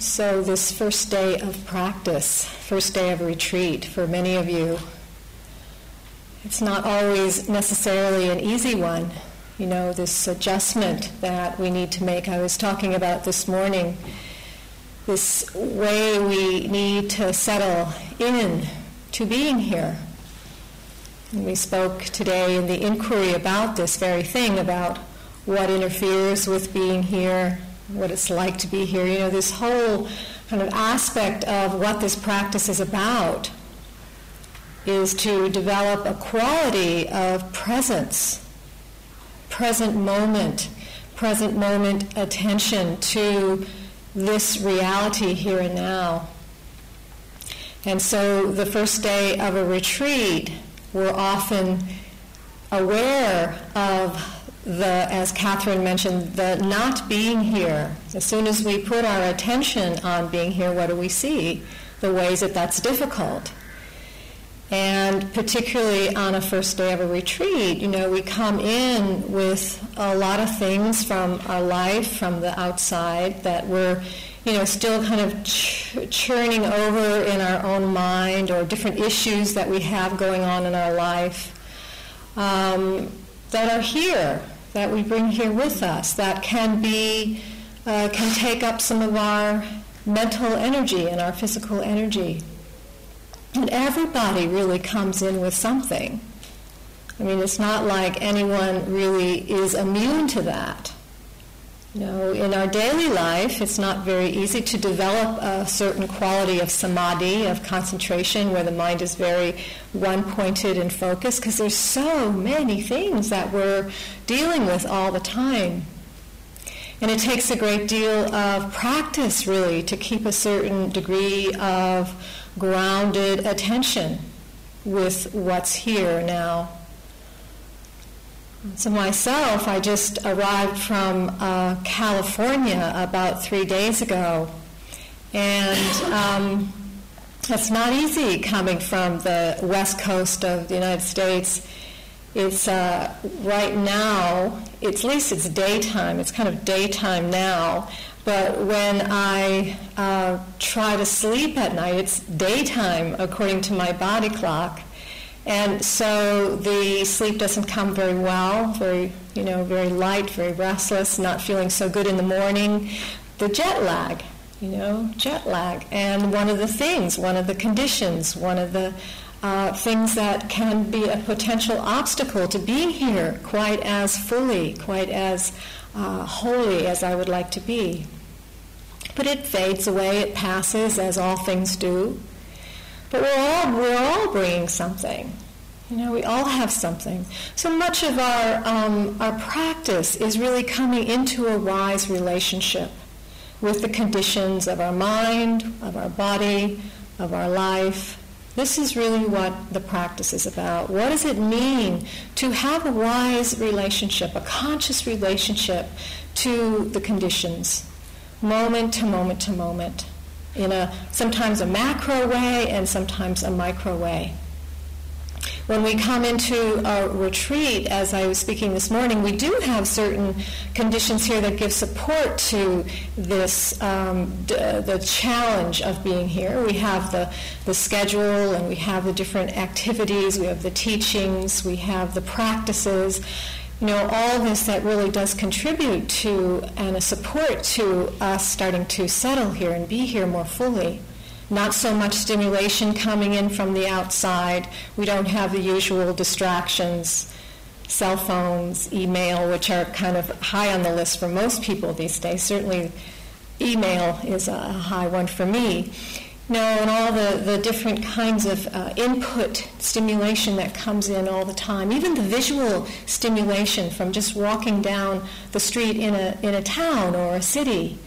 So, this first day of practice, first day of retreat for many of you, it's not always necessarily an easy one. You know, this adjustment that we need to make. I was talking about this morning, this way we need to settle in to being here. And we spoke today in the inquiry about this very thing, about what interferes with being here, what it's like to be here. You know, this whole kind of aspect of what this practice is about is to develop a quality of presence, present moment, present moment attention to this reality here and now. And so the first day of a retreat, we're often aware of the, as Catherine mentioned, the not being here. As soon as we put our attention on being here, what do we see? The ways that that's difficult. And particularly on a first day of a retreat, you know, we come in with a lot of things from our life, from the outside, that we're, you know, still kind of ch- churning over in our own mind or different issues that we have going on in our life um, that are here that we bring here with us that can be uh, can take up some of our mental energy and our physical energy. And everybody really comes in with something. I mean, it's not like anyone really is immune to that. Know, in our daily life, it's not very easy to develop a certain quality of samadhi, of concentration, where the mind is very one-pointed and focused, because there's so many things that we're dealing with all the time. And it takes a great deal of practice, really, to keep a certain degree of grounded attention with what's here now. So myself, I just arrived from uh, California about three days ago, and um, it's not easy coming from the west coast of the United States. It's uh, right now, at least it's daytime. It's kind of daytime now, but when I uh, try to sleep at night, it's daytime according to my body clock. And so the sleep doesn't come very well, very, you know, very light, very restless, not feeling so good in the morning. The jet lag, you know, jet lag. And one of the things, one of the conditions, one of the uh, things that can be a potential obstacle to being here quite as fully, quite as uh, wholly as I would like to be. But it fades away, it passes, as all things do. But we're all, we're all bringing something. You know, we all have something. So much of our, um, our practice is really coming into a wise relationship with the conditions of our mind, of our body, of our life. This is really what the practice is about. What does it mean to have a wise relationship, a conscious relationship to the conditions, moment to moment to moment? In a sometimes a macro way and sometimes a micro way. When we come into a retreat, as I was speaking this morning, we do have certain conditions here that give support to this, um, d- the challenge of being here. We have the, the schedule and we have the different activities, we have the teachings, we have the practices you know, all this that really does contribute to and a support to us starting to settle here and be here more fully. Not so much stimulation coming in from the outside. We don't have the usual distractions, cell phones, email, which are kind of high on the list for most people these days. Certainly, email is a high one for me. No, and all the, the different kinds of uh, input stimulation that comes in all the time, even the visual stimulation from just walking down the street in a, in a town or a city.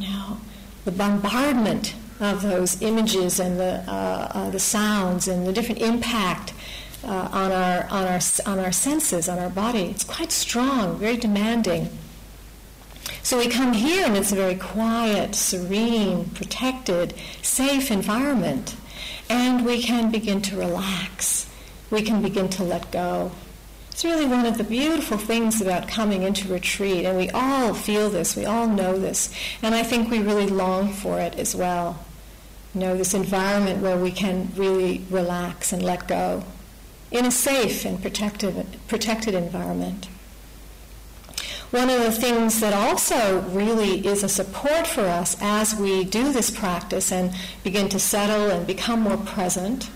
Know, the bombardment of those images and the, uh, uh, the sounds and the different impact uh, on, our, on, our, on our senses, on our body. It's quite strong, very demanding. So we come here and it's a very quiet, serene, protected, safe environment. And we can begin to relax. We can begin to let go. It's really one of the beautiful things about coming into retreat, and we all feel this, we all know this, and I think we really long for it as well. You know, this environment where we can really relax and let go in a safe and protected, protected environment. One of the things that also really is a support for us as we do this practice and begin to settle and become more present,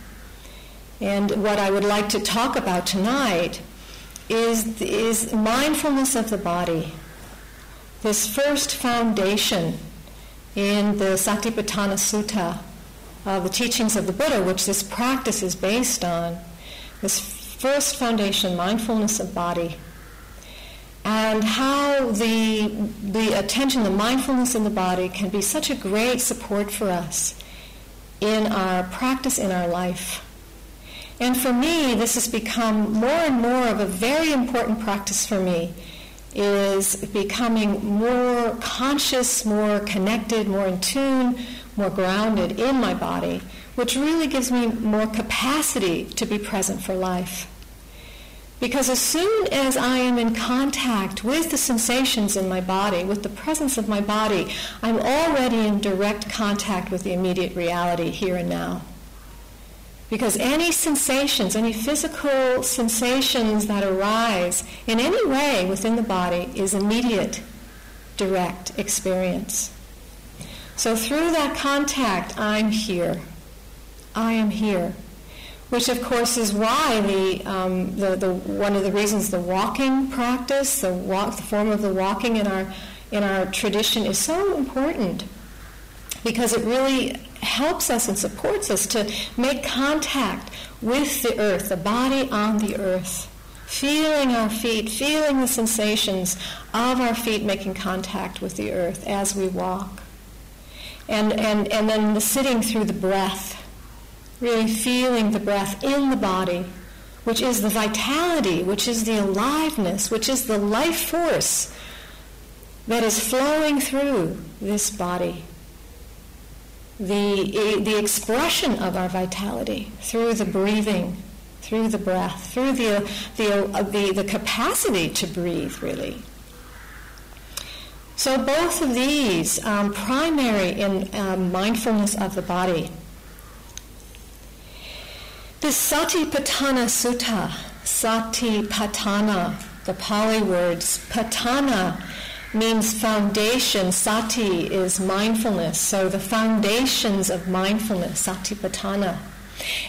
and what I would like to talk about tonight is, is mindfulness of the body. This first foundation in the Satipatthana Sutta, uh, the teachings of the Buddha, which this practice is based on, this first foundation, mindfulness of body, and how the, the attention, the mindfulness in the body can be such a great support for us in our practice in our life. And for me, this has become more and more of a very important practice for me is becoming more conscious, more connected, more in tune, more grounded in my body, which really gives me more capacity to be present for life. Because as soon as I am in contact with the sensations in my body, with the presence of my body, I'm already in direct contact with the immediate reality here and now. Because any sensations, any physical sensations that arise in any way within the body is immediate, direct experience. So through that contact, I'm here. I am here. Which, of course, is why the, um, the, the, one of the reasons the walking practice, the, walk, the form of the walking in our, in our tradition is so important because it really helps us and supports us to make contact with the earth, the body on the earth, feeling our feet, feeling the sensations of our feet making contact with the earth as we walk. And, and, and then the sitting through the breath, really feeling the breath in the body, which is the vitality, which is the aliveness, which is the life force that is flowing through this body the, the expression of our vitality through the breathing, through the breath, through the, the, uh, the, the capacity to breathe, really. So both of these um, primary in um, mindfulness of the body. The Satipatthana Sutta, Satipatthana, the Pali words, patthana means foundation. Sati is mindfulness. So the foundations of mindfulness, satipatthana.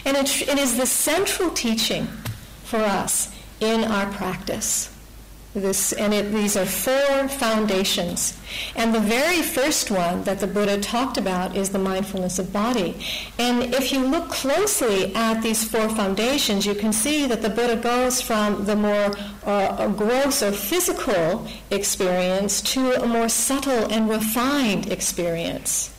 And it, it is the central teaching for us in our practice. This, and it, these are four foundations. And the very first one that the Buddha talked about is the mindfulness of body. And if you look closely at these four foundations, you can see that the Buddha goes from the more uh, gross or physical experience to a more subtle and refined experience.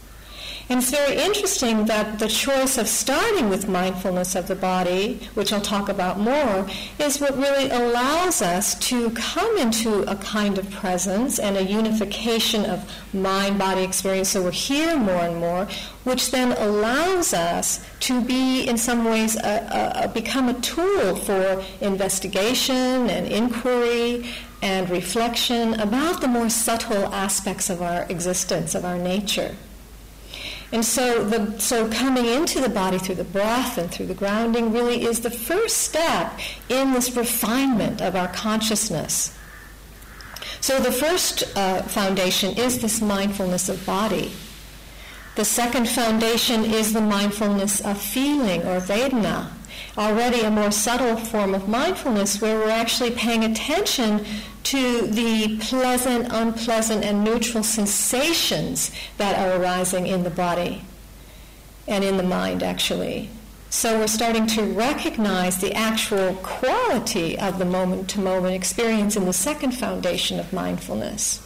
And it's very interesting that the choice of starting with mindfulness of the body, which I'll talk about more, is what really allows us to come into a kind of presence and a unification of mind body experience. So we're here more and more, which then allows us to be, in some ways, a, a, become a tool for investigation and inquiry and reflection about the more subtle aspects of our existence, of our nature. And so, the, so coming into the body through the breath and through the grounding really is the first step in this refinement of our consciousness. So the first uh, foundation is this mindfulness of body. The second foundation is the mindfulness of feeling or vedana, already a more subtle form of mindfulness where we're actually paying attention to the pleasant, unpleasant, and neutral sensations that are arising in the body and in the mind, actually. So we're starting to recognize the actual quality of the moment to moment experience in the second foundation of mindfulness.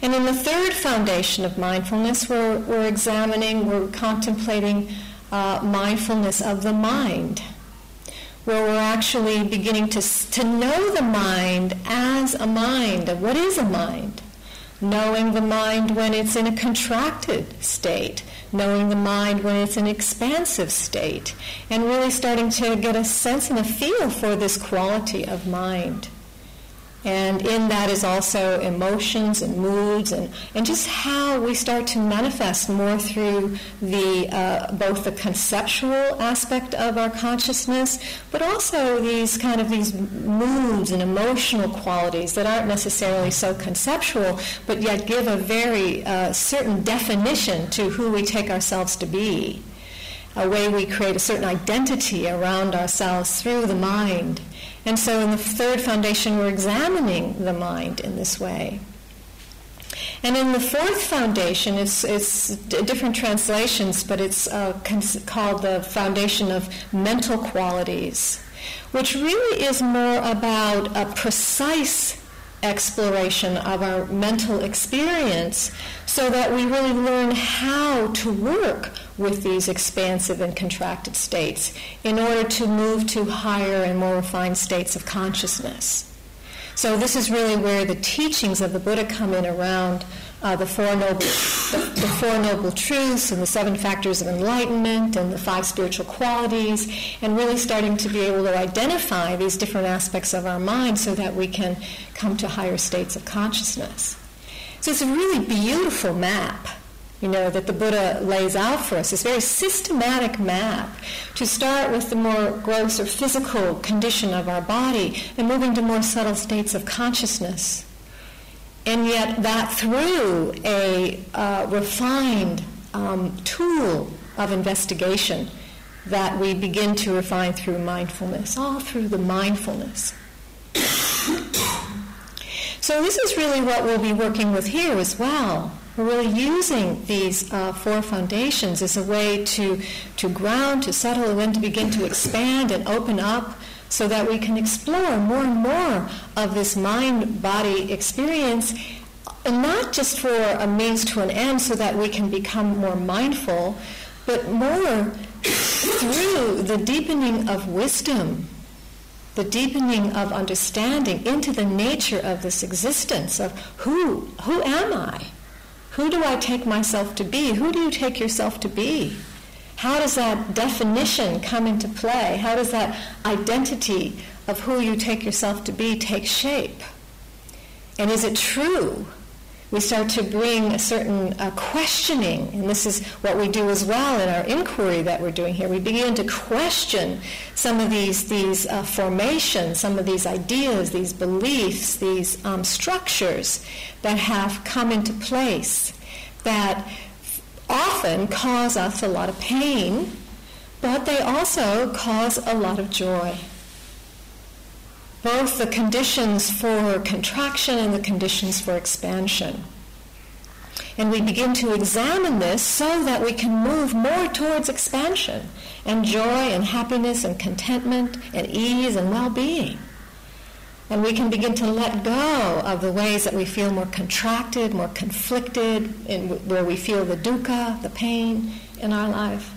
And in the third foundation of mindfulness, we're, we're examining, we're contemplating uh, mindfulness of the mind where we're actually beginning to, to know the mind as a mind. What is a mind? knowing the mind when it's in a contracted state, knowing the mind when it's an expansive state, and really starting to get a sense and a feel for this quality of mind. And in that is also emotions and moods and, and just how we start to manifest more through the uh, both the conceptual aspect of our consciousness, but also these kind of these moods and emotional qualities that aren't necessarily so conceptual, but yet give a very uh, certain definition to who we take ourselves to be. A way we create a certain identity around ourselves through the mind. And so in the third foundation, we're examining the mind in this way. And in the fourth foundation, it's, it's different translations, but it's uh, cons- called the foundation of mental qualities, which really is more about a precise exploration of our mental experience so that we really learn how to work with these expansive and contracted states in order to move to higher and more refined states of consciousness. So this is really where the teachings of the Buddha come in around uh, the four noble the, the, four noble truths and the seven factors of enlightenment and the five spiritual qualities and really starting to be able to identify these different aspects of our mind so that we can come to higher states of consciousness. So it's a really beautiful map you know, that the Buddha lays out for us, this very systematic map to start with the more gross or physical condition of our body and moving to more subtle states of consciousness. And yet that through a uh, refined um, tool of investigation that we begin to refine through mindfulness, all through the mindfulness. so this is really what we'll be working with here as well we're really using these uh, four foundations as a way to, to ground, to settle, and then to begin to expand and open up so that we can explore more and more of this mind body experience, and not just for a means to an end so that we can become more mindful, but more through the deepening of wisdom, the deepening of understanding into the nature of this existence of who, who am I? Who do I take myself to be? Who do you take yourself to be? How does that definition come into play? How does that identity of who you take yourself to be take shape? And is it true we start to bring a certain uh, questioning, and this is what we do as well in our inquiry that we're doing here. We begin to question some of these, these uh, formations, some of these ideas, these beliefs, these um, structures that have come into place that often cause us a lot of pain, but they also cause a lot of joy both the conditions for contraction and the conditions for expansion. And we begin to examine this so that we can move more towards expansion and joy and happiness and contentment and ease and well-being. And we can begin to let go of the ways that we feel more contracted, more conflicted, where we feel the dukkha, the pain in our life.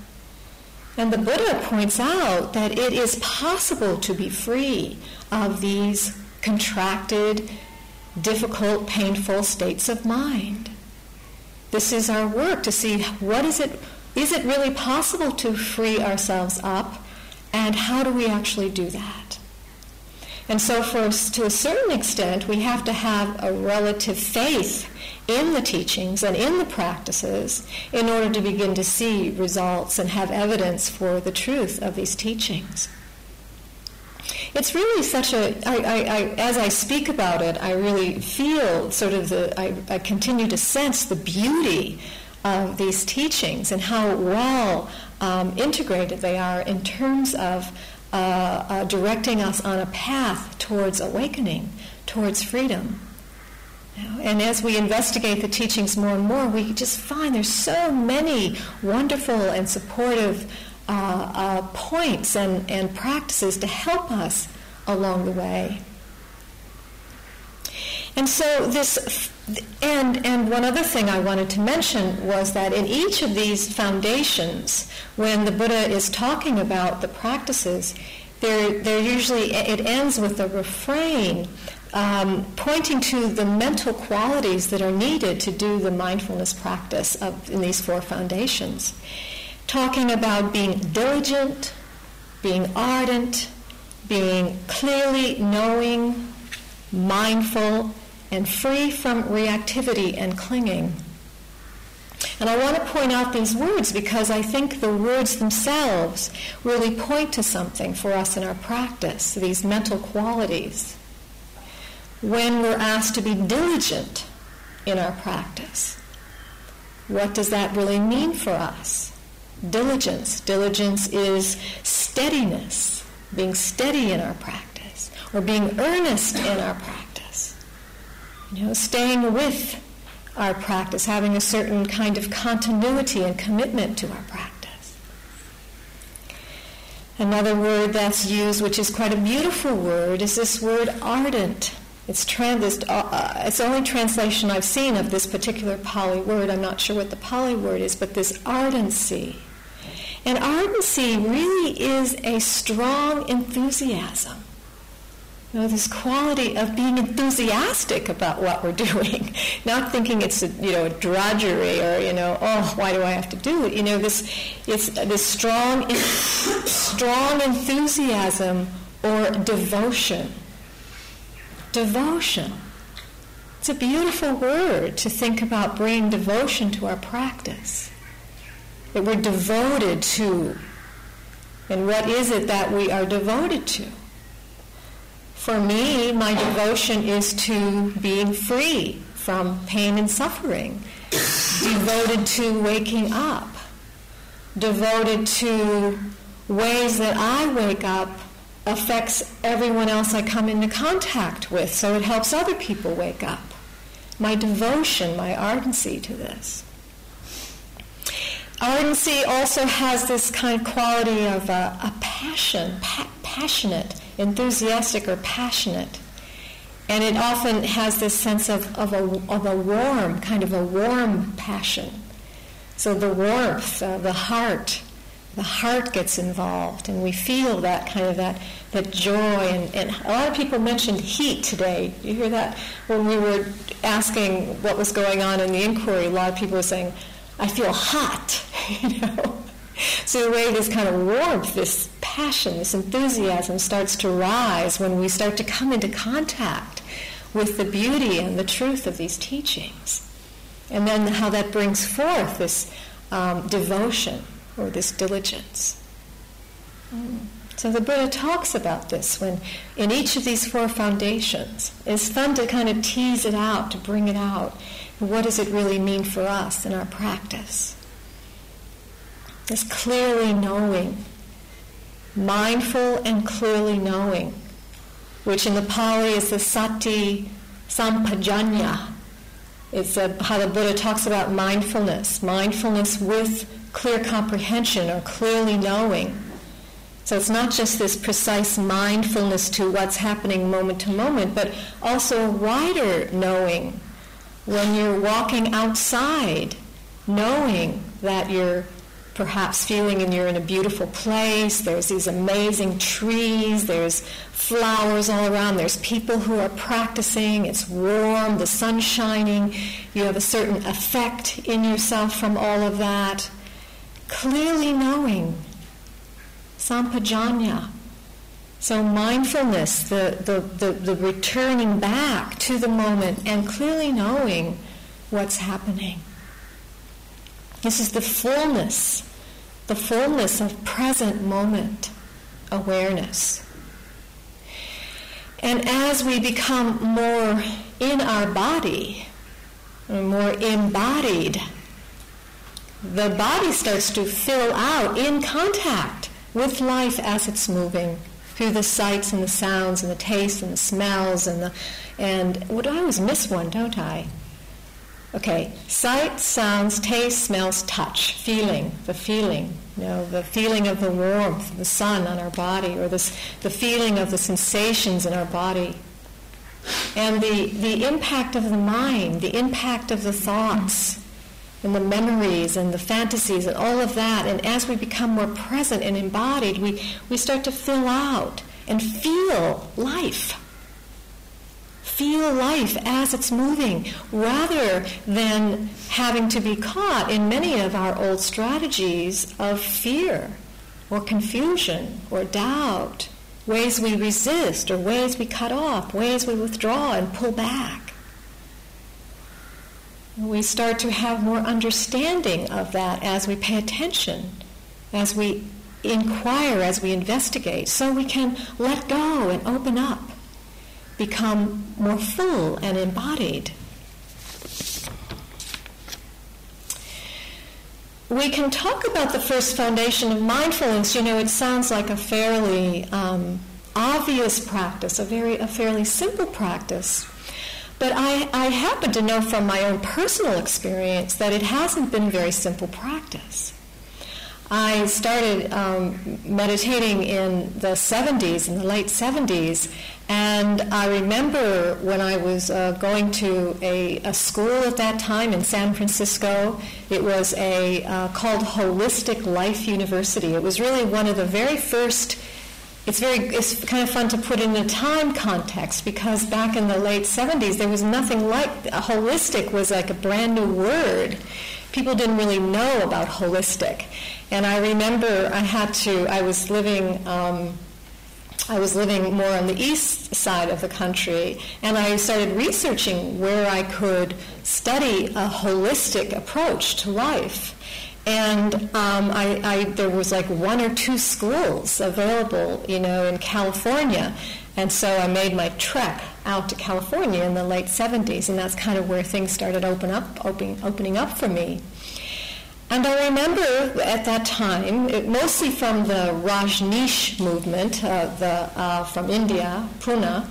And the Buddha points out that it is possible to be free of these contracted, difficult, painful states of mind. This is our work to see what is it is it really possible to free ourselves up and how do we actually do that? And so for to a certain extent we have to have a relative faith in the teachings and in the practices in order to begin to see results and have evidence for the truth of these teachings. It's really such a. I, I, I, as I speak about it, I really feel sort of the, I, I continue to sense the beauty of these teachings and how well um, integrated they are in terms of uh, uh, directing us on a path towards awakening, towards freedom. And as we investigate the teachings more and more, we just find there's so many wonderful and supportive uh, uh, points and, and practices to help us along the way. And so this, and, and one other thing I wanted to mention was that in each of these foundations, when the Buddha is talking about the practices, there, there usually, it ends with a refrain um, pointing to the mental qualities that are needed to do the mindfulness practice of, in these four foundations. Talking about being diligent, being ardent, being clearly knowing, mindful, and free from reactivity and clinging. And I want to point out these words because I think the words themselves really point to something for us in our practice, these mental qualities. When we're asked to be diligent in our practice, what does that really mean for us? Diligence. Diligence is steadiness, being steady in our practice, or being earnest in our practice. You know, staying with our practice, having a certain kind of continuity and commitment to our practice. Another word that's used, which is quite a beautiful word, is this word ardent. It's, trans- uh, it's the only translation I've seen of this particular Pali word. I'm not sure what the Pali word is, but this ardency. And ardency really is a strong enthusiasm you know, this quality of being enthusiastic about what we're doing, not thinking it's a, you know a drudgery or you know oh why do I have to do it? You know this it's this strong strong enthusiasm or devotion. Devotion. It's a beautiful word to think about bringing devotion to our practice. That we're devoted to. And what is it that we are devoted to? For me, my devotion is to being free from pain and suffering, devoted to waking up, devoted to ways that I wake up affects everyone else I come into contact with, so it helps other people wake up. My devotion, my ardency to this. Ardency also has this kind of quality of a, a passion, pa- passionate enthusiastic or passionate. And it often has this sense of, of, a, of a warm, kind of a warm passion. So the warmth of the heart, the heart gets involved, and we feel that kind of that, that joy. And, and a lot of people mentioned heat today. You hear that? When we were asking what was going on in the inquiry, a lot of people were saying, I feel hot, you know. So the way this kind of warmth, this passion, this enthusiasm starts to rise when we start to come into contact with the beauty and the truth of these teachings. And then how that brings forth this um, devotion or this diligence. Mm. So the Buddha talks about this when in each of these four foundations. It's fun to kind of tease it out, to bring it out. What does it really mean for us in our practice? This clearly knowing, mindful and clearly knowing, which in the Pali is the sati sampajanya. It's a, how the Buddha talks about mindfulness, mindfulness with clear comprehension or clearly knowing. So it's not just this precise mindfulness to what's happening moment to moment, but also wider knowing when you're walking outside, knowing that you're perhaps feeling and you're in a beautiful place. There's these amazing trees. There's flowers all around. There's people who are practicing. It's warm. The sun's shining. You have a certain effect in yourself from all of that. Clearly knowing. Sampajanya. So mindfulness, the, the, the, the returning back to the moment and clearly knowing what's happening. This is the fullness, the fullness of present moment awareness. And as we become more in our body, more embodied, the body starts to fill out in contact with life as it's moving through the sights and the sounds and the tastes and the smells and the and what I always miss one, don't I? Okay, sight, sounds, taste, smells, touch, feeling, the feeling, you know, the feeling of the warmth of the sun on our body, or this, the feeling of the sensations in our body. And the, the impact of the mind, the impact of the thoughts, and the memories and the fantasies and all of that. And as we become more present and embodied, we, we start to fill out and feel life feel life as it's moving rather than having to be caught in many of our old strategies of fear or confusion or doubt, ways we resist or ways we cut off, ways we withdraw and pull back. We start to have more understanding of that as we pay attention, as we inquire, as we investigate, so we can let go and open up become more full and embodied. We can talk about the first foundation of mindfulness. You know, it sounds like a fairly um, obvious practice, a very a fairly simple practice. But I, I happen to know from my own personal experience that it hasn't been very simple practice. I started um, meditating in the 70s, in the late 70s, and I remember when I was uh, going to a, a, school at that time in San Francisco, it was a uh, called Holistic Life University. It was really one of the very first. It's very it's kind of fun to put in a time context because back in the late 70s there was nothing like holistic was like a brand new word. People didn't really know about holistic, and I remember I had to. I was living. Um, I was living more on the east side of the country, and I started researching where I could study a holistic approach to life. And um, I, I, there was like one or two schools available, you know, in California. And so I made my trek out to California in the late 70s, and that's kind of where things started open up, open, opening up for me. And I remember at that time, it, mostly from the Rajneesh movement, uh, the, uh, from India, Pune,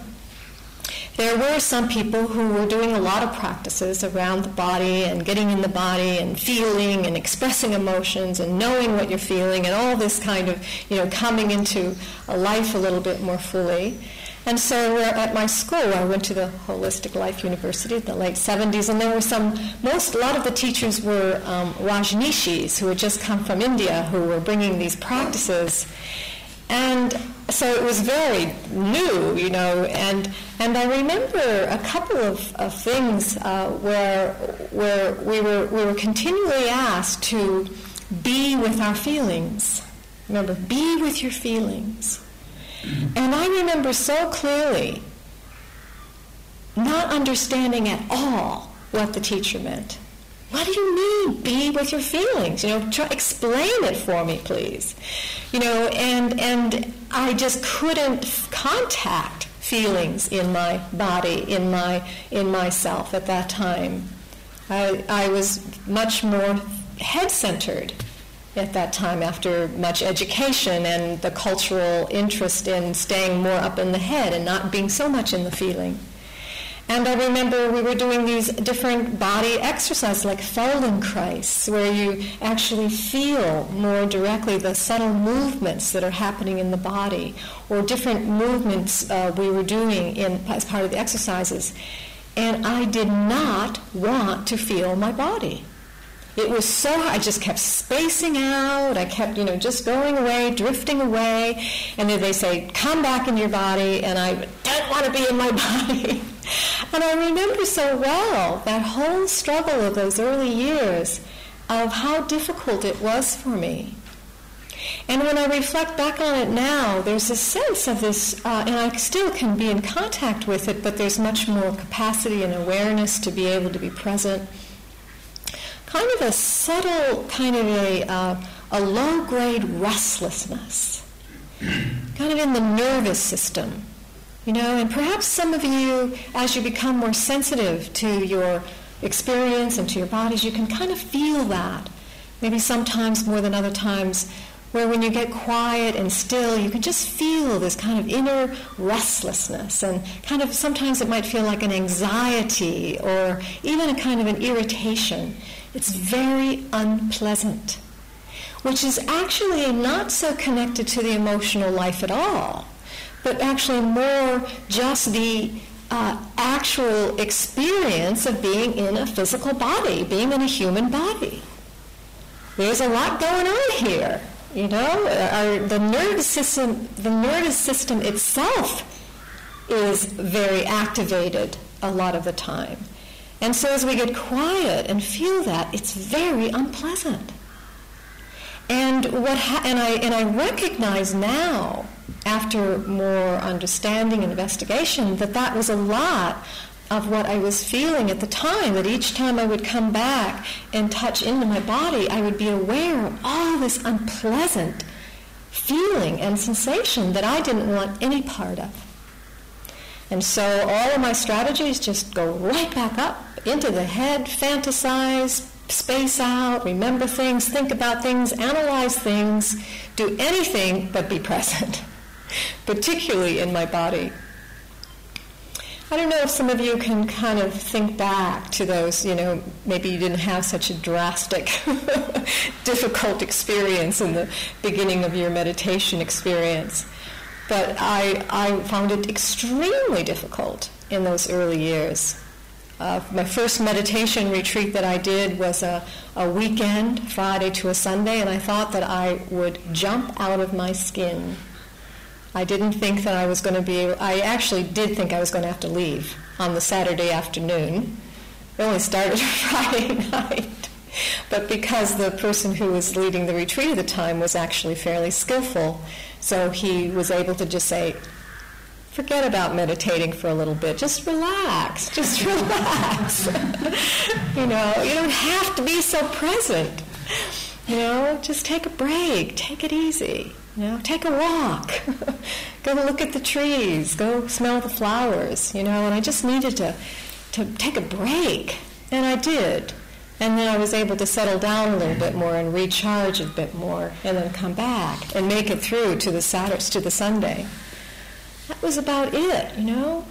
there were some people who were doing a lot of practices around the body and getting in the body and feeling and expressing emotions and knowing what you're feeling and all this kind of, you know, coming into a life a little bit more fully. And so uh, at my school, I went to the Holistic Life University in the late 70s, and there were some, most, a lot of the teachers were um, Rajneeshis who had just come from India who were bringing these practices. And so it was very new, you know, and, and I remember a couple of, of things uh, where, where we, were, we were continually asked to be with our feelings. Remember, be with your feelings. And I remember so clearly not understanding at all what the teacher meant. What do you mean, be with your feelings? You know, try, explain it for me, please. You know, and and I just couldn't contact feelings in my body, in my in myself at that time. I I was much more head centered at that time after much education and the cultural interest in staying more up in the head and not being so much in the feeling. And I remember we were doing these different body exercises like Feldenkrais, where you actually feel more directly the subtle movements that are happening in the body, or different movements uh, we were doing in, as part of the exercises. And I did not want to feel my body. It was so, I just kept spacing out. I kept, you know, just going away, drifting away. And then they say, come back in your body. And I don't want to be in my body. And I remember so well that whole struggle of those early years of how difficult it was for me. And when I reflect back on it now, there's a sense of this, uh, and I still can be in contact with it, but there's much more capacity and awareness to be able to be present kind of a subtle, kind of a, uh, a low grade restlessness, kind of in the nervous system. You know, and perhaps some of you, as you become more sensitive to your experience and to your bodies, you can kind of feel that. Maybe sometimes more than other times, where when you get quiet and still, you can just feel this kind of inner restlessness. And kind of sometimes it might feel like an anxiety or even a kind of an irritation. It's very unpleasant, which is actually not so connected to the emotional life at all, but actually more just the uh, actual experience of being in a physical body, being in a human body. There's a lot going on here, you know. Our, the nervous system, the nervous system itself is very activated a lot of the time. And so as we get quiet and feel that, it's very unpleasant. And what ha- and I and I recognize now after more understanding and investigation that that was a lot of what I was feeling at the time, that each time I would come back and touch into my body, I would be aware of all this unpleasant feeling and sensation that I didn't want any part of. And so all of my strategies just go right back up into the head, fantasize, space out, remember things, think about things, analyze things, do anything but be present, particularly in my body. I don't know if some of you can kind of think back to those, you know, maybe you didn't have such a drastic, difficult experience in the beginning of your meditation experience. But I, I found it extremely difficult in those early years. Uh, my first meditation retreat that I did was a, a weekend, Friday to a Sunday, and I thought that I would jump out of my skin I didn't think that I was going to be I actually did think I was going to have to leave on the Saturday afternoon. It only started Friday night. But because the person who was leading the retreat at the time was actually fairly skillful, so he was able to just say, forget about meditating for a little bit. Just relax. Just relax. you know, you don't have to be so present. You know, just take a break. Take it easy. You know, take a walk. go look at the trees. Go smell the flowers. You know, and I just needed to, to take a break. And I did. And then I was able to settle down a little bit more and recharge a bit more and then come back and make it through to the Saturday, to the Sunday. That was about it, you know?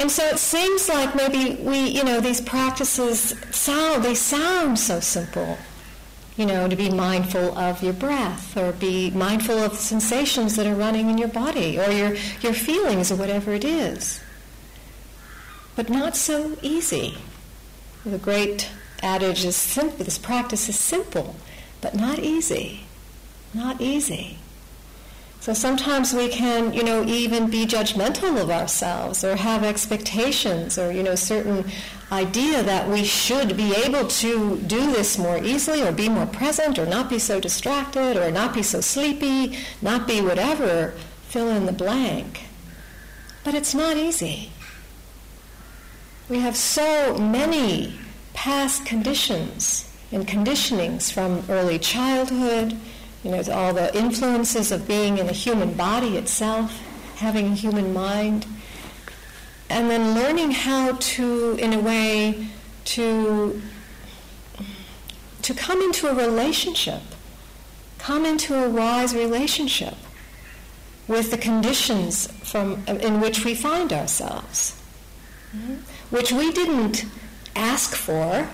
And so it seems like maybe we, you know, these practices sound, they sound so simple you know, to be mindful of your breath or be mindful of the sensations that are running in your body or your, your feelings or whatever it is. But not so easy. The great adage is simple, this practice is simple, but not easy. Not easy. So sometimes we can, you know, even be judgmental of ourselves or have expectations or, you know, certain idea that we should be able to do this more easily or be more present or not be so distracted or not be so sleepy, not be whatever, fill in the blank. But it's not easy. We have so many past conditions and conditionings from early childhood you know, all the influences of being in a human body itself, having a human mind, and then learning how to, in a way, to to come into a relationship, come into a wise relationship with the conditions from in which we find ourselves, mm-hmm. which we didn't ask for,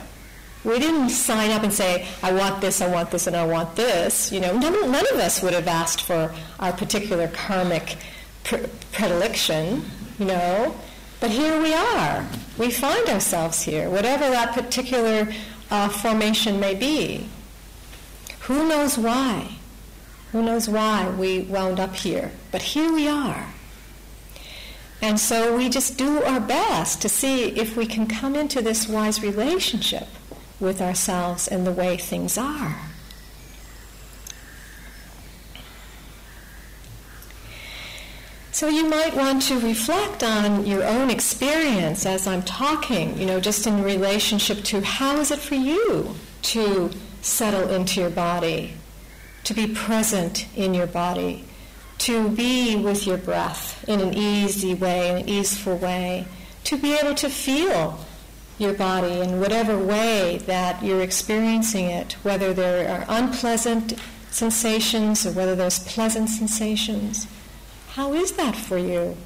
we didn't sign up and say, I want this, I want this, and I want this. You know, none, none of us would have asked for our particular karmic pre- predilection, you know. But here we are. We find ourselves here, whatever that particular uh, formation may be. Who knows why? Who knows why we wound up here? But here we are. And so we just do our best to see if we can come into this wise relationship with ourselves and the way things are. So you might want to reflect on your own experience as I'm talking, you know, just in relationship to how is it for you to settle into your body, to be present in your body, to be with your breath in an easy way, an easeful way, to be able to feel your body in whatever way that you're experiencing it, whether there are unpleasant sensations or whether there's pleasant sensations. How is that for you?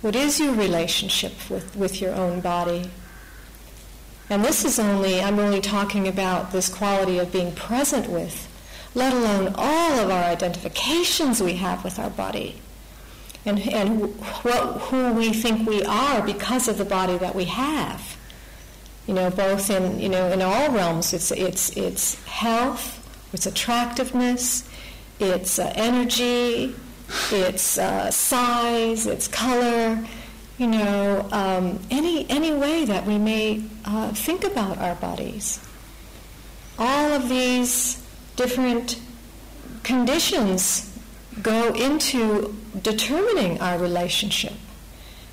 What is your relationship with, with your own body? And this is only, I'm only talking about this quality of being present with, let alone all of our identifications we have with our body and, and what, who we think we are because of the body that we have. You know, both in, you know, in all realms, it's, it's, it's health, it's attractiveness, it's uh, energy, its uh, size, its color, you know, um, any, any way that we may uh, think about our bodies. All of these different conditions go into determining our relationship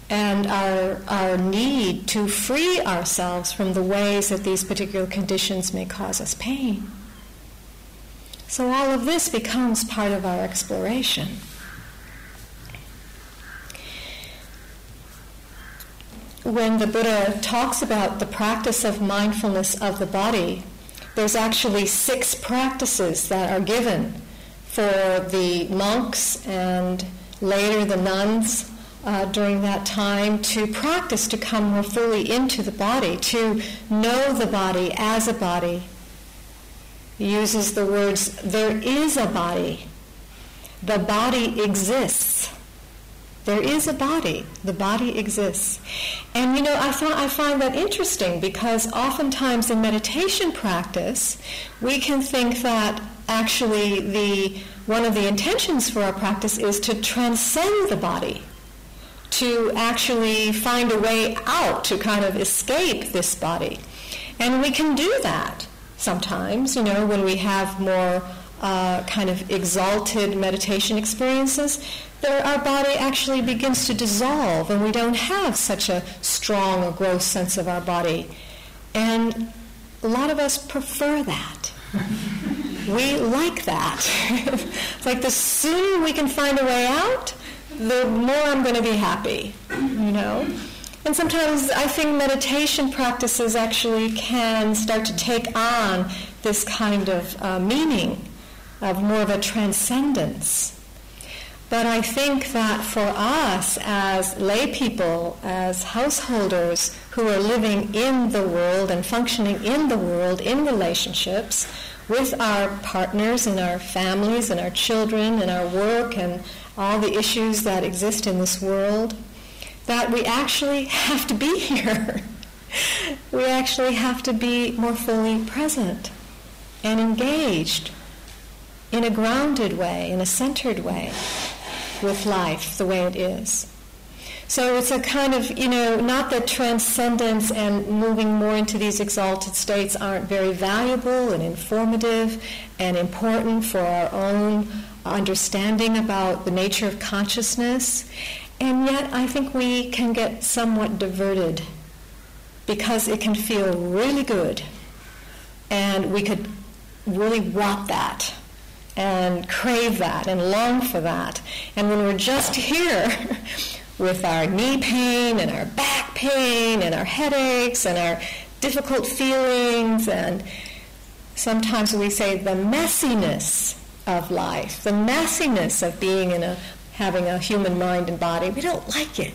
and our, our need to free ourselves from the ways that these particular conditions may cause us pain. So all of this becomes part of our exploration. When the Buddha talks about the practice of mindfulness of the body, there's actually six practices that are given for the monks and later the nuns uh, during that time to practice to come more fully into the body, to know the body as a body. He uses the words, there is a body. The body exists. There is a body. The body exists. And you know, I, th- I find that interesting because oftentimes in meditation practice, we can think that actually the one of the intentions for our practice is to transcend the body to actually find a way out, to kind of escape this body. And we can do that sometimes, you know, when we have more uh, kind of exalted meditation experiences, our body actually begins to dissolve and we don't have such a strong or gross sense of our body. And a lot of us prefer that. we like that. like the sooner we can find a way out, the more I'm going to be happy, you know? And sometimes I think meditation practices actually can start to take on this kind of uh, meaning of more of a transcendence. But I think that for us as lay people, as householders who are living in the world and functioning in the world in relationships with our partners and our families and our children and our work and all the issues that exist in this world, that we actually have to be here. we actually have to be more fully present and engaged in a grounded way, in a centered way with life the way it is. So it's a kind of, you know, not that transcendence and moving more into these exalted states aren't very valuable and informative and important for our own understanding about the nature of consciousness. And yet, I think we can get somewhat diverted because it can feel really good. And we could really want that and crave that and long for that. And when we're just here with our knee pain and our back pain and our headaches and our difficult feelings and sometimes we say the messiness of life, the messiness of being in a having a human mind and body. We don't like it.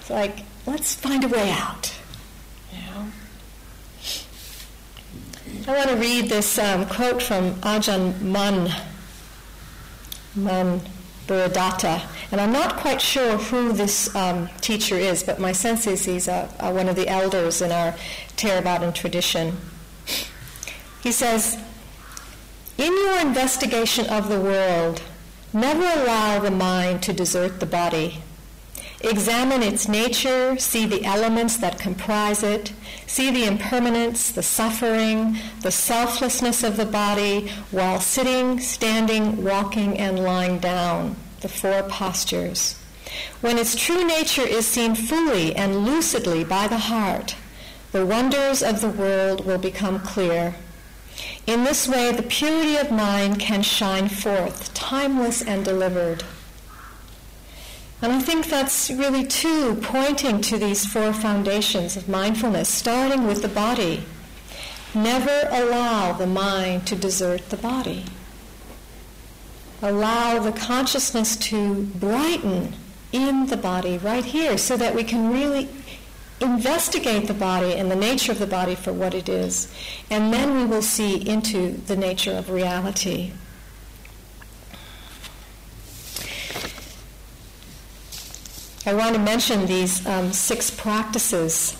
It's like let's find a way out. You know? I want to read this um, quote from Ajahn Mun, Mun Buddhadatta, and I'm not quite sure who this um, teacher is, but my sense is he's a, a, one of the elders in our Theravadan tradition. He says, in your investigation of the world, never allow the mind to desert the body. Examine its nature, see the elements that comprise it, see the impermanence, the suffering, the selflessness of the body while sitting, standing, walking, and lying down, the four postures. When its true nature is seen fully and lucidly by the heart, the wonders of the world will become clear in this way, the purity of mind can shine forth, timeless and delivered. And I think that's really, too, pointing to these four foundations of mindfulness, starting with the body. Never allow the mind to desert the body. Allow the consciousness to brighten in the body right here so that we can really investigate the body and the nature of the body for what it is, and then we will see into the nature of reality. I want to mention these um, six practices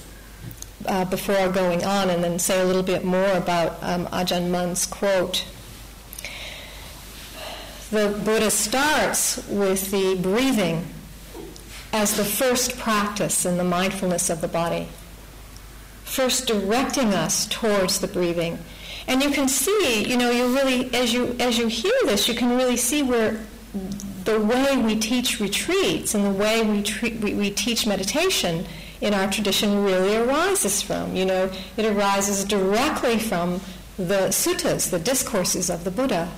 uh, before going on and then say a little bit more about um, Ajahn Mun's quote. the Buddha starts with the breathing as the first practice in the mindfulness of the body. First directing us towards the breathing. And you can see, you know, you really, as you, as you hear this, you can really see where the way we teach retreats and the way we, treat, we, we teach meditation in our tradition really arises from. You know, it arises directly from the suttas, the discourses of the Buddha,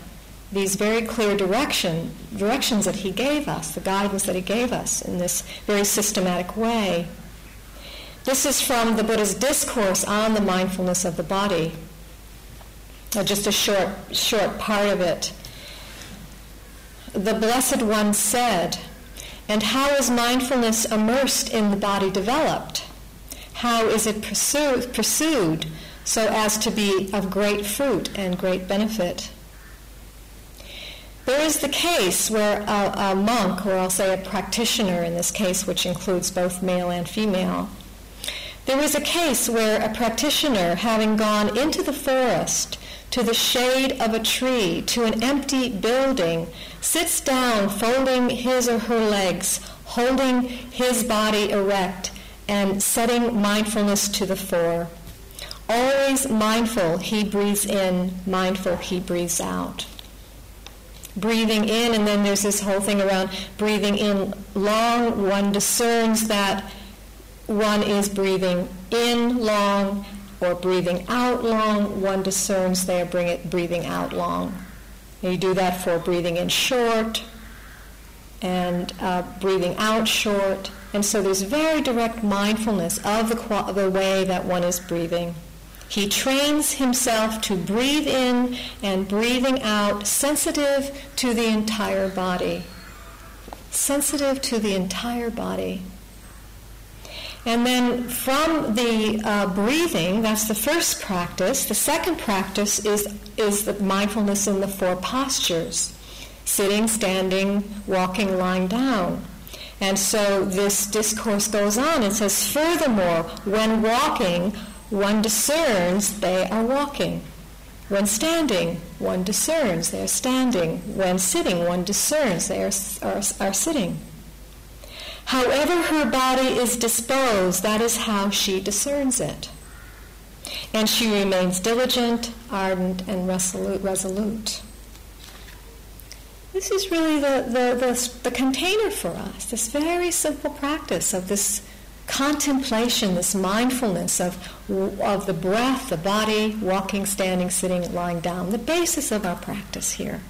these very clear direction, directions that he gave us, the guidance that he gave us in this very systematic way. This is from the Buddha's discourse on the mindfulness of the body. Just a short, short part of it. The Blessed One said, and how is mindfulness immersed in the body developed? How is it pursued, pursued so as to be of great fruit and great benefit? There is the case where a, a, monk, or I'll say a practitioner in this case, which includes both male and female, there is a case where a practitioner, having gone into the forest to the shade of a tree, to an empty building, sits down, folding his or her legs, holding his body erect, and setting mindfulness to the fore. Always mindful, he breathes in, mindful, he breathes out. Breathing in, and then there's this whole thing around breathing in long, one discerns that one is breathing in long or breathing out long, one discerns they are breathing out long. You do that for breathing in short and uh, breathing out short. And so there's very direct mindfulness of the, the way that one is breathing. He trains himself to breathe in and breathing out, sensitive to the entire body. Sensitive to the entire body. And then from the uh, breathing, that's the first practice. The second practice is, is the mindfulness in the four postures sitting, standing, walking, lying down. And so this discourse goes on. It says, furthermore, when walking, one discerns they are walking. When standing, one discerns they are standing. When sitting, one discerns they are, are, are sitting. However her body is disposed, that is how she discerns it. And she remains diligent, ardent, and resolute. This is really the, the, the, the container for us, this very simple practice of this contemplation, this mindfulness of, of the breath, the body, walking, standing, sitting, lying down, the basis of our practice here.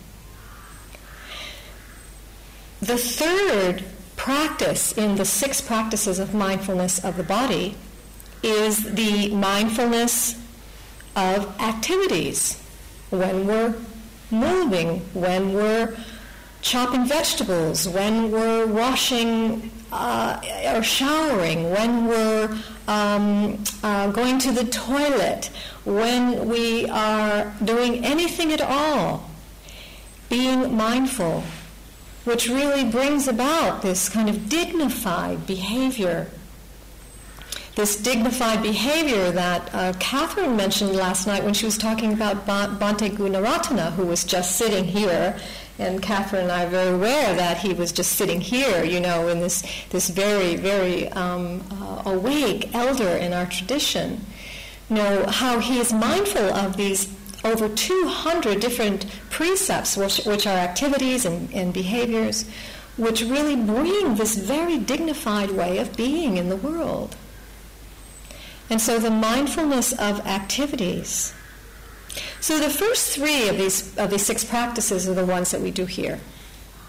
The third practice in the six practices of mindfulness of the body is the mindfulness of activities. When we're moving, when we're chopping vegetables, when we're washing uh, or showering, when we're um, uh, going to the toilet, when we are doing anything at all, being mindful which really brings about this kind of dignified behavior. This dignified behavior that uh, Catherine mentioned last night when she was talking about Bhante Gunaratana, who was just sitting here. And Catherine and I are very aware that he was just sitting here, you know, in this, this very, very um, uh, awake elder in our tradition. You know, how he is mindful of these over 200 different precepts, which, which are activities and, and behaviors, which really bring this very dignified way of being in the world. And so the mindfulness of activities. So the first three of these, of these six practices are the ones that we do here.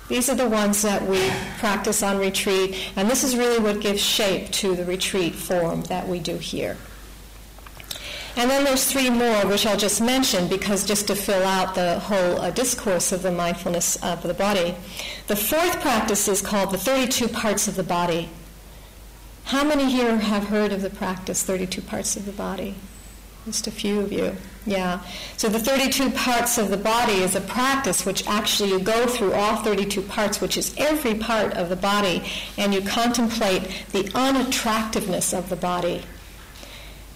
These are the ones that we practice on retreat, and this is really what gives shape to the retreat form that we do here. And then there's three more, which I'll just mention because just to fill out the whole uh, discourse of the mindfulness of the body. The fourth practice is called the 32 parts of the body. How many here have heard of the practice, 32 parts of the body? Just a few of you. Yeah. So the 32 parts of the body is a practice which actually you go through all 32 parts, which is every part of the body, and you contemplate the unattractiveness of the body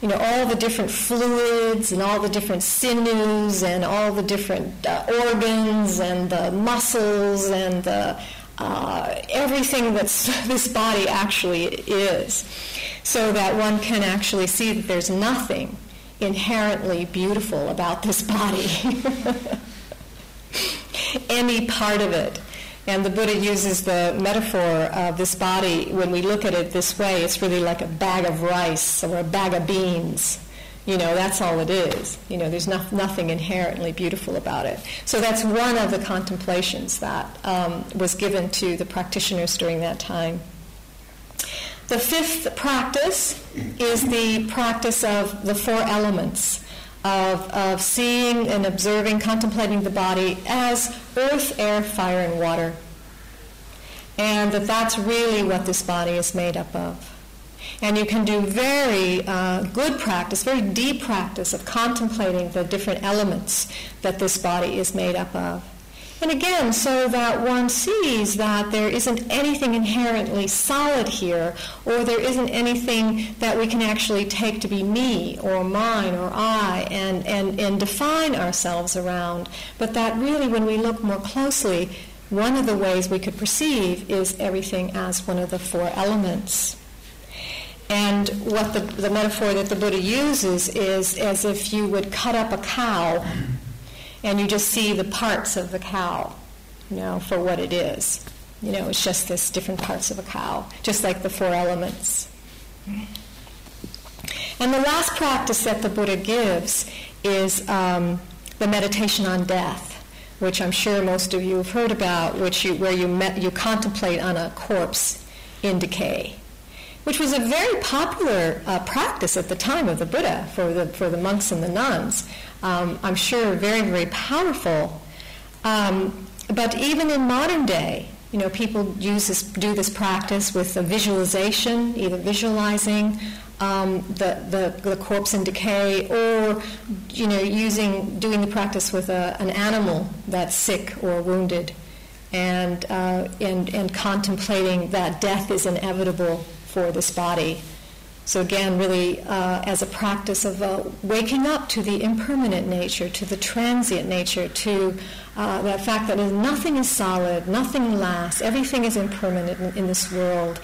you know, all the different fluids and all the different sinews and all the different uh, organs and the muscles and the, uh, everything that this body actually is, so that one can actually see that there's nothing inherently beautiful about this body. Any part of it and the Buddha uses the metaphor of this body, when we look at it this way, it's really like a bag of rice or a bag of beans. You know, that's all it is. You know, there's no, nothing inherently beautiful about it. So that's one of the contemplations that um, was given to the practitioners during that time. The fifth practice is the practice of the four elements of, of seeing and observing, contemplating the body as earth, air, fire, and water. And that that's really what this body is made up of. And you can do very uh, good practice, very deep practice of contemplating the different elements that this body is made up of. And again, so that one sees that there isn't anything inherently solid here, or there isn't anything that we can actually take to be me, or mine, or I, and, and, and define ourselves around. But that really, when we look more closely, one of the ways we could perceive is everything as one of the four elements. And what the, the metaphor that the Buddha uses is as if you would cut up a cow and you just see the parts of the cow, you know, for what it is. You know, it's just this different parts of a cow, just like the four elements. And the last practice that the Buddha gives is um, the meditation on death, which I'm sure most of you have heard about, which you, where you, met, you contemplate on a corpse in decay which was a very popular uh, practice at the time of the Buddha for the, for the monks and the nuns um, I'm sure very, very powerful. Um, but even in modern day, you know, people use this, do this practice with a visualization, either visualizing um, the, the, the, corpse in decay or, you know, using, doing the practice with a, an animal that's sick or wounded and, uh, and, and contemplating that death is inevitable for this body. So again, really uh, as a practice of uh, waking up to the impermanent nature, to the transient nature, to uh, that fact that nothing is solid, nothing lasts, everything is impermanent in, in, this world,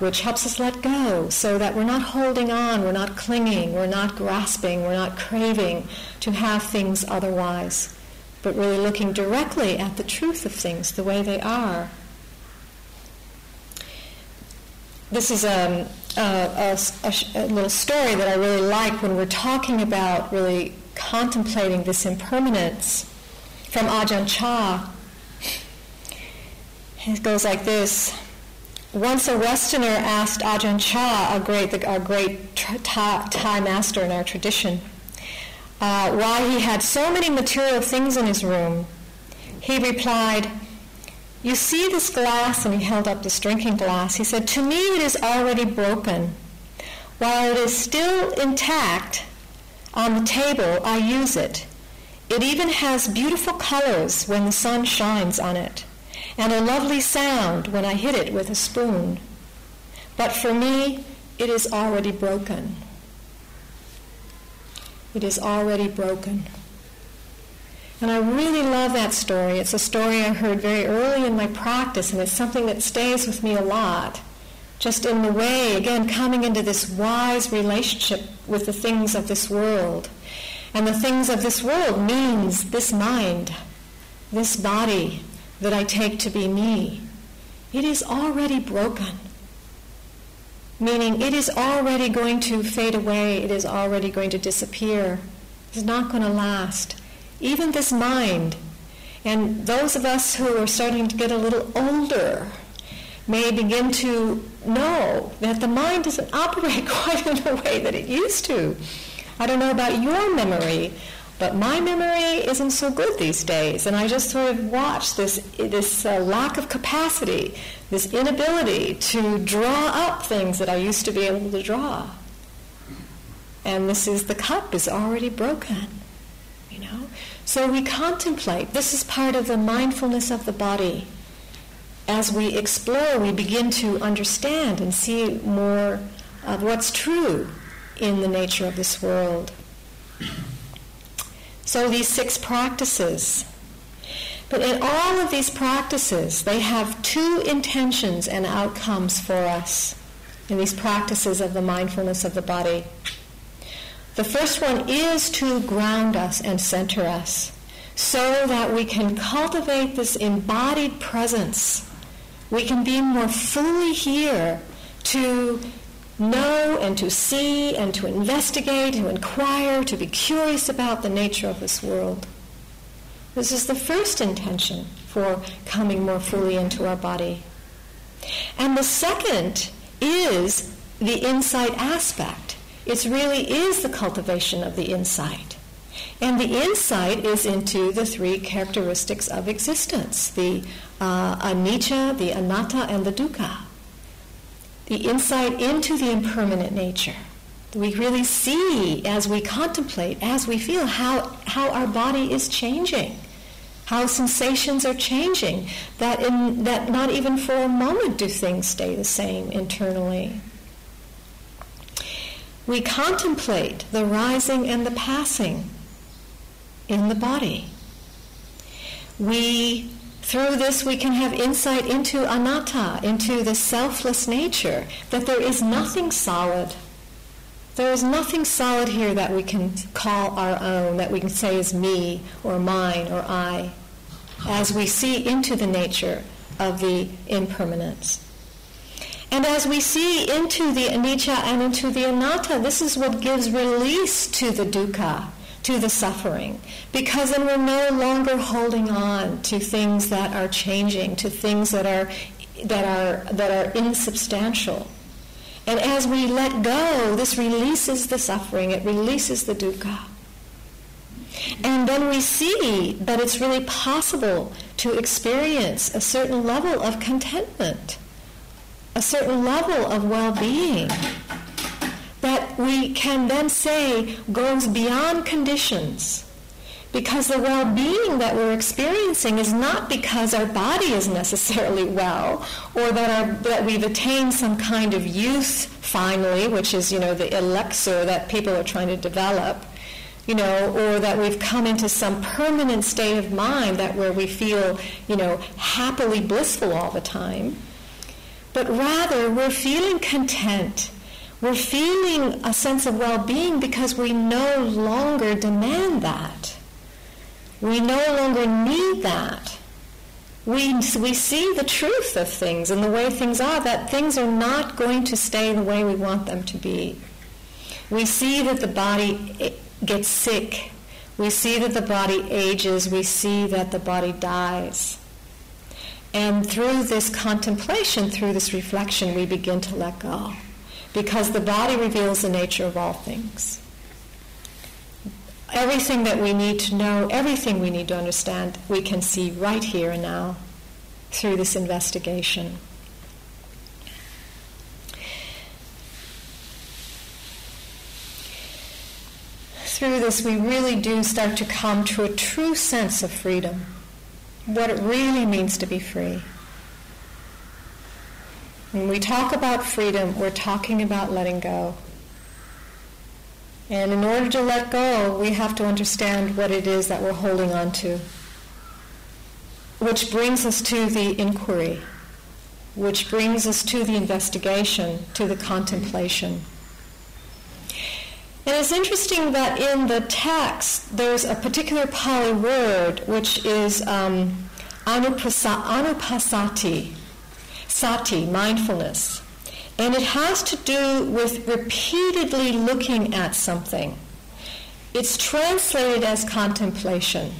which helps us let go so that we're not holding on, we're not clinging, we're not grasping, we're not craving to have things otherwise, but really looking directly at the truth of things the way they are. This is um, a, a, a, little story that I really like when we're talking about really contemplating this impermanence from Ajahn Chah. It goes like this. Once a Westerner asked Ajahn Chah, a great, our great Thai master in our tradition, uh, why he had so many material things in his room. He replied, you see this glass, and he held up this drinking glass. He said, To me, it is already broken. While it is still intact on the table, I use it. It even has beautiful colors when the sun shines on it, and a lovely sound when I hit it with a spoon. But for me, it is already broken. It is already broken. And I really love that story. It's a story I heard very early in my practice, and it's something that stays with me a lot. Just in the way, again, coming into this wise relationship with the things of this world. And the things of this world means this mind, this body that I take to be me. It is already broken. Meaning, it is already going to fade away, it is already going to disappear. It's not going to last even this mind. And those of us who are starting to get a little older may begin to know that the mind doesn't operate quite in the way that it used to. I don't know about your memory, but my memory isn't so good these days. And I just sort of watch this, this uh, lack of capacity, this inability to draw up things that I used to be able to draw. And this is the cup is already broken. So we contemplate. This is part of the mindfulness of the body. As we explore, we begin to understand and see more of what's true in the nature of this world. So these six practices. But in all of these practices, they have two intentions and outcomes for us in these practices of the mindfulness of the body. The first one is to ground us and center us so that we can cultivate this embodied presence. We can be more fully here to know and to see and to investigate, to inquire, to be curious about the nature of this world. This is the first intention for coming more fully into our body. And the second is the insight aspect. It really is the cultivation of the insight. And the insight is into the three characteristics of existence the uh, anicca, the anatta, and the dukkha the insight into the impermanent nature. We really see as we contemplate, as we feel, how, how our body is changing, how sensations are changing, that, in, that not even for a moment do things stay the same internally. We contemplate the rising and the passing in the body. We through this, we can have insight into anatta, into the selfless nature, that there is nothing solid. There is nothing solid here that we can call our own, that we can say is me or mine or I, as we see into the nature of the impermanence. And as we see into the anicca and into the anatta, this is what gives release to the dukkha, to the suffering. Because then we're no longer holding on to things that are changing to things that are that are that are insubstantial. And as we let go this releases the suffering it releases the dukkha. And then we see that it's really possible to experience a certain level of contentment a certain level of well-being that we can then say goes beyond conditions. Because the well being that we're experiencing is not because our body is necessarily well or that, our, that we've attained some kind of youth finally, which is, you know, the elixir that people are trying to develop, you know, or that we've come into some permanent state of mind that where we feel, you know, happily blissful all the time. But rather, we're feeling content we're feeling a sense of well being because we no longer demand that. We no longer need that. We, we see the truth of things and the way things are, that things are not going to stay the way we want them to be. We see that the body eh, gets sick. We see that the body ages. We see that the body dies. And through this contemplation, through this reflection, we begin to let go because the body reveals the nature of all things. Everything that we need to know, everything we need to understand, we can see right here and now through this investigation. Through this, we really do start to come to a true sense of freedom, what it really means to be free. When we talk about freedom, we're talking about letting go. And in order to let go, we have to understand what it is that we're holding on to. Which brings us to the inquiry, which brings us to the investigation, to the contemplation. And it's interesting that in the text, there's a particular Pali word which is um, anupassati, sati, mindfulness. And it has to do with repeatedly looking at something. It's translated as contemplation.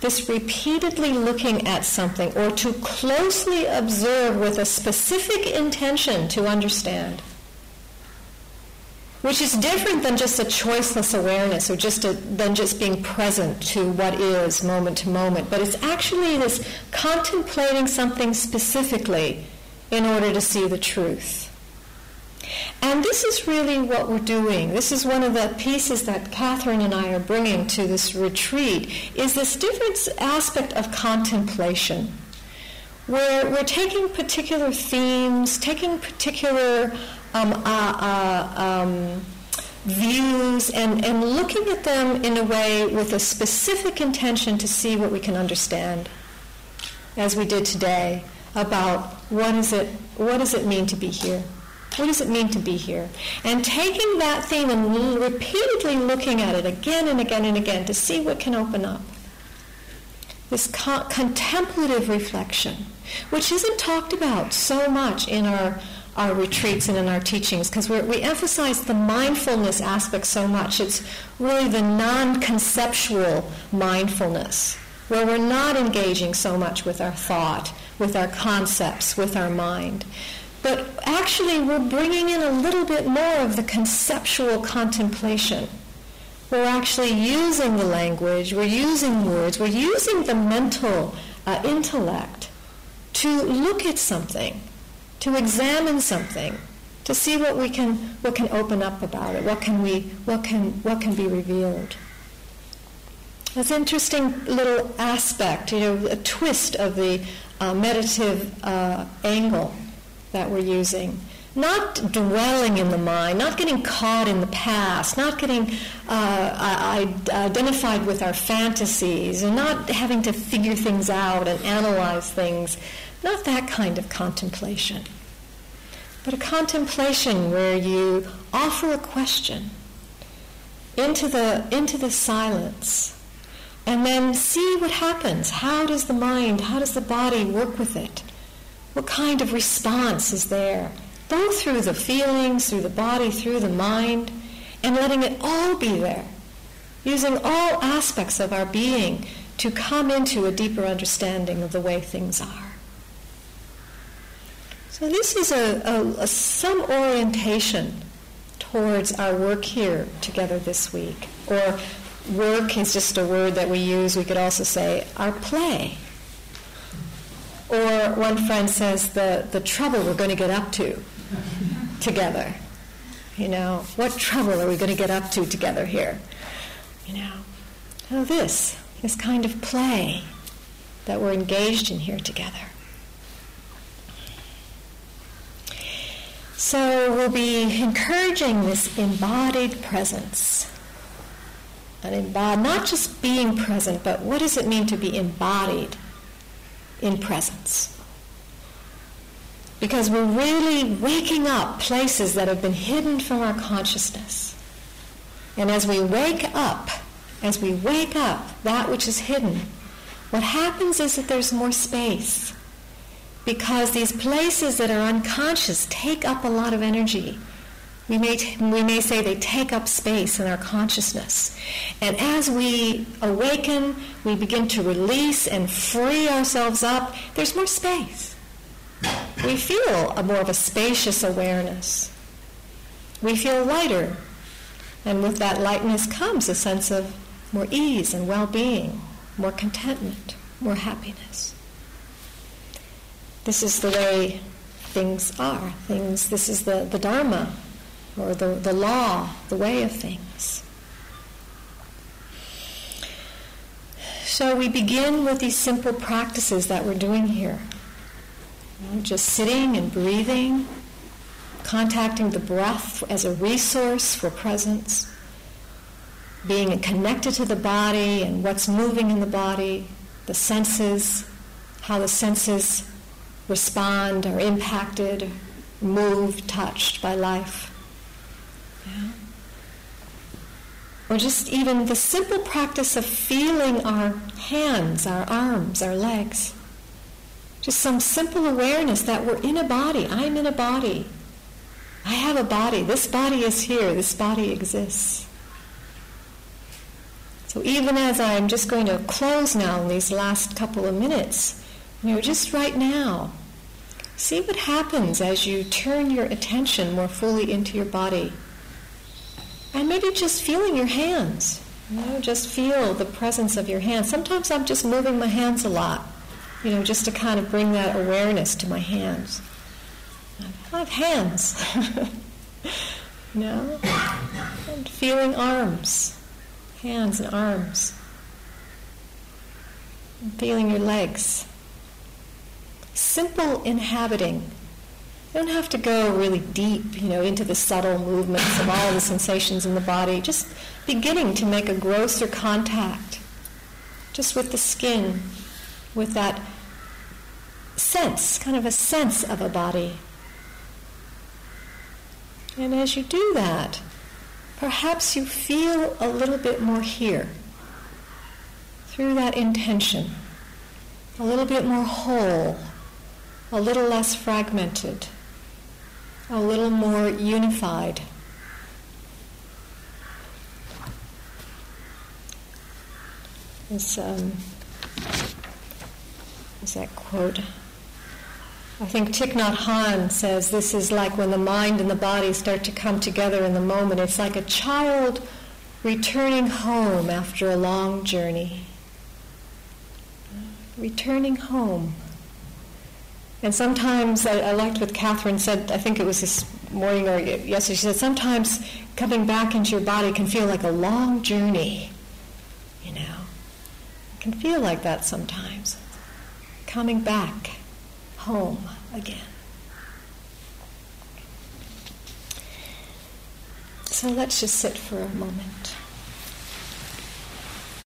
This repeatedly looking at something or to closely observe with a specific intention to understand. Which is different than just a choiceless awareness or just a, than just being present to what is moment to moment. But it's actually this contemplating something specifically in order to see the truth. And this is really what we're doing. This is one of the pieces that Catherine and I are bringing to this retreat, is this different aspect of contemplation, where we're taking particular themes, taking particular um, uh, uh, um, views and, and looking at them in a way with a specific intention to see what we can understand, as we did today, about what is it, what does it mean to be here? What does it mean to be here? And taking that theme and repeatedly looking at it again and again and again to see what can open up. This co- contemplative reflection, which isn't talked about so much in our our retreats and in our teachings because we emphasize the mindfulness aspect so much. It's really the non conceptual mindfulness where we're not engaging so much with our thought, with our concepts, with our mind. But actually, we're bringing in a little bit more of the conceptual contemplation. We're actually using the language, we're using words, we're using the mental uh, intellect to look at something to examine something, to see what we can what can open up about it, what can we what can what can be revealed. That's an interesting little aspect, you know, a twist of the uh, meditative uh, angle that we're using. Not dwelling in the mind, not getting caught in the past, not getting uh, identified with our fantasies, and not having to figure things out and analyze things, not that kind of contemplation, but a contemplation where you offer a question into the, into the silence and then see what happens. How does the mind, how does the body work with it? What kind of response is there? Both through the feelings, through the body, through the mind, and letting it all be there. Using all aspects of our being to come into a deeper understanding of the way things are. So this is a, a, a, some orientation towards our work here together this week. Or work is just a word that we use. We could also say our play. Or one friend says the, the trouble we're going to get up to together. You know, what trouble are we going to get up to together here? You know, this, this kind of play that we're engaged in here together. So we'll be encouraging this embodied presence. And embodied, not just being present, but what does it mean to be embodied in presence? Because we're really waking up places that have been hidden from our consciousness. And as we wake up, as we wake up that which is hidden, what happens is that there's more space because these places that are unconscious take up a lot of energy. We may, t- we may say they take up space in our consciousness. And as we awaken, we begin to release and free ourselves up, there's more space. We feel a more of a spacious awareness. We feel lighter. And with that lightness comes a sense of more ease and well being, more contentment, more happiness. This is the way things are. Things, this is the, the Dharma, or the, the law, the way of things. So we begin with these simple practices that we're doing here. You know, just sitting and breathing, contacting the breath as a resource for presence, being connected to the body and what's moving in the body, the senses, how the senses respond, are impacted, moved, touched by life. Yeah. Or just even the simple practice of feeling our hands, our arms, our legs. Just some simple awareness that we're in a body. I'm in a body. I have a body. This body is here. This body exists. So even as I'm just going to close now in these last couple of minutes, you know, just right now, see what happens as you turn your attention more fully into your body. And maybe just feeling your hands. You know, just feel the presence of your hands. Sometimes I'm just moving my hands a lot, you know, just to kind of bring that awareness to my hands. I have hands. you know? And feeling arms, hands and arms. And feeling your legs simple inhabiting. You don't have to go really deep, you know, into the subtle movements of all the sensations in the body. Just beginning to make a grosser contact, just with the skin, with that sense, kind of a sense of a body. And as you do that, perhaps you feel a little bit more here through that intention, a little bit more whole, a little less fragmented, a little more unified. This, um, is that quote? I think Thich Nhat Hanh says this is like when the mind and the body start to come together in the moment. It's like a child returning home after a long journey. Returning home. And sometimes, I, I, liked what Catherine said, I think it was this morning or yesterday, she said, sometimes coming back into your body can feel like a long journey. You know, it can feel like that sometimes. Coming back home again. So let's just sit for a moment.